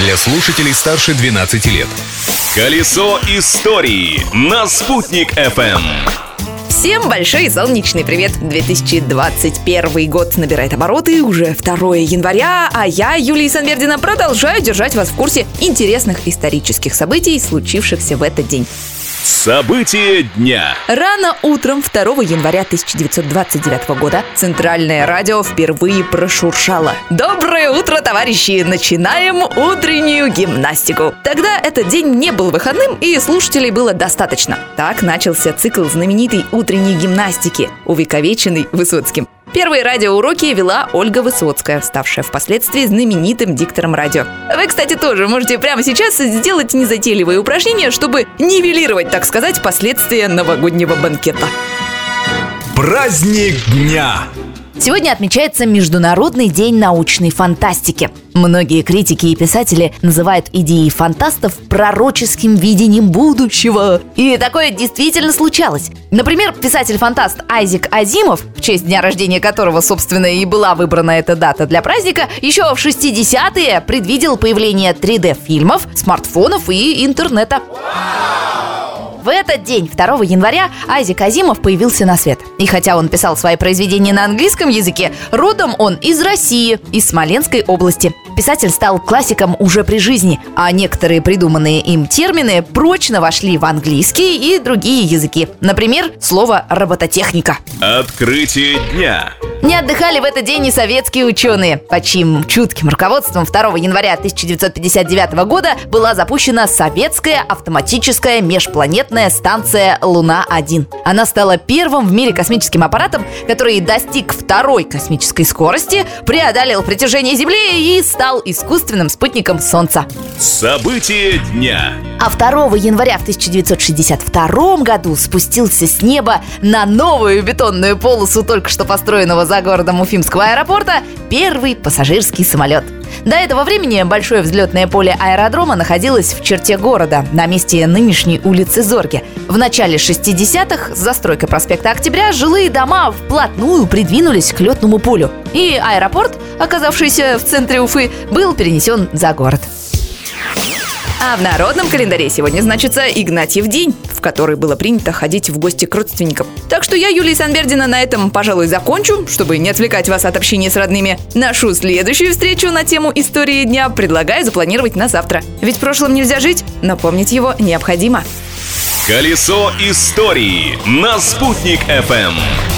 для слушателей старше 12 лет. Колесо истории на «Спутник FM. Всем большой солнечный привет! 2021 год набирает обороты, уже 2 января, а я, Юлия Санвердина, продолжаю держать вас в курсе интересных исторических событий, случившихся в этот день. События дня. Рано утром 2 января 1929 года Центральное радио впервые прошуршало. Доброе утро, товарищи! Начинаем утреннюю гимнастику. Тогда этот день не был выходным, и слушателей было достаточно. Так начался цикл знаменитой утренней гимнастики, увековеченный Высоцким. Первые радиоуроки вела Ольга Высоцкая, ставшая впоследствии знаменитым диктором радио. Вы, кстати, тоже можете прямо сейчас сделать незатейливые упражнения, чтобы нивелировать, так сказать, последствия новогоднего банкета. Праздник дня. Сегодня отмечается Международный день научной фантастики. Многие критики и писатели называют идеи фантастов пророческим видением будущего. И такое действительно случалось. Например, писатель-фантаст Айзек Азимов, в честь дня рождения которого, собственно, и была выбрана эта дата для праздника, еще в 60-е предвидел появление 3D-фильмов, смартфонов и интернета. В этот день, 2 января, Айзек Азимов появился на свет. И хотя он писал свои произведения на английском языке, родом он из России, из Смоленской области. Писатель стал классиком уже при жизни, а некоторые придуманные им термины прочно вошли в английский и другие языки. Например, слово «робототехника». Открытие дня. Не отдыхали в этот день и советские ученые, под чьим чутким руководством 2 января 1959 года была запущена советская автоматическая межпланетная станция «Луна-1». Она стала первым в мире космическим аппаратом, который достиг второй космической скорости, преодолел притяжение Земли и стал искусственным спутником Солнца. События дня. А 2 января в 1962 году спустился с неба на новую бетонную полосу только что построенного за городом Уфимского аэропорта первый пассажирский самолет. До этого времени большое взлетное поле аэродрома находилось в черте города, на месте нынешней улицы Зорги. В начале 60-х с застройкой проспекта Октября жилые дома вплотную придвинулись к летному полю. И аэропорт, оказавшийся в центре Уфы, был перенесен за город. А в народном календаре сегодня значится Игнатьев день, в который было принято ходить в гости к родственникам. Так что я, Юлия Санбердина, на этом, пожалуй, закончу, чтобы не отвлекать вас от общения с родными. Нашу следующую встречу на тему истории дня предлагаю запланировать на завтра. Ведь в прошлом нельзя жить, но помнить его необходимо. Колесо истории на «Спутник FM.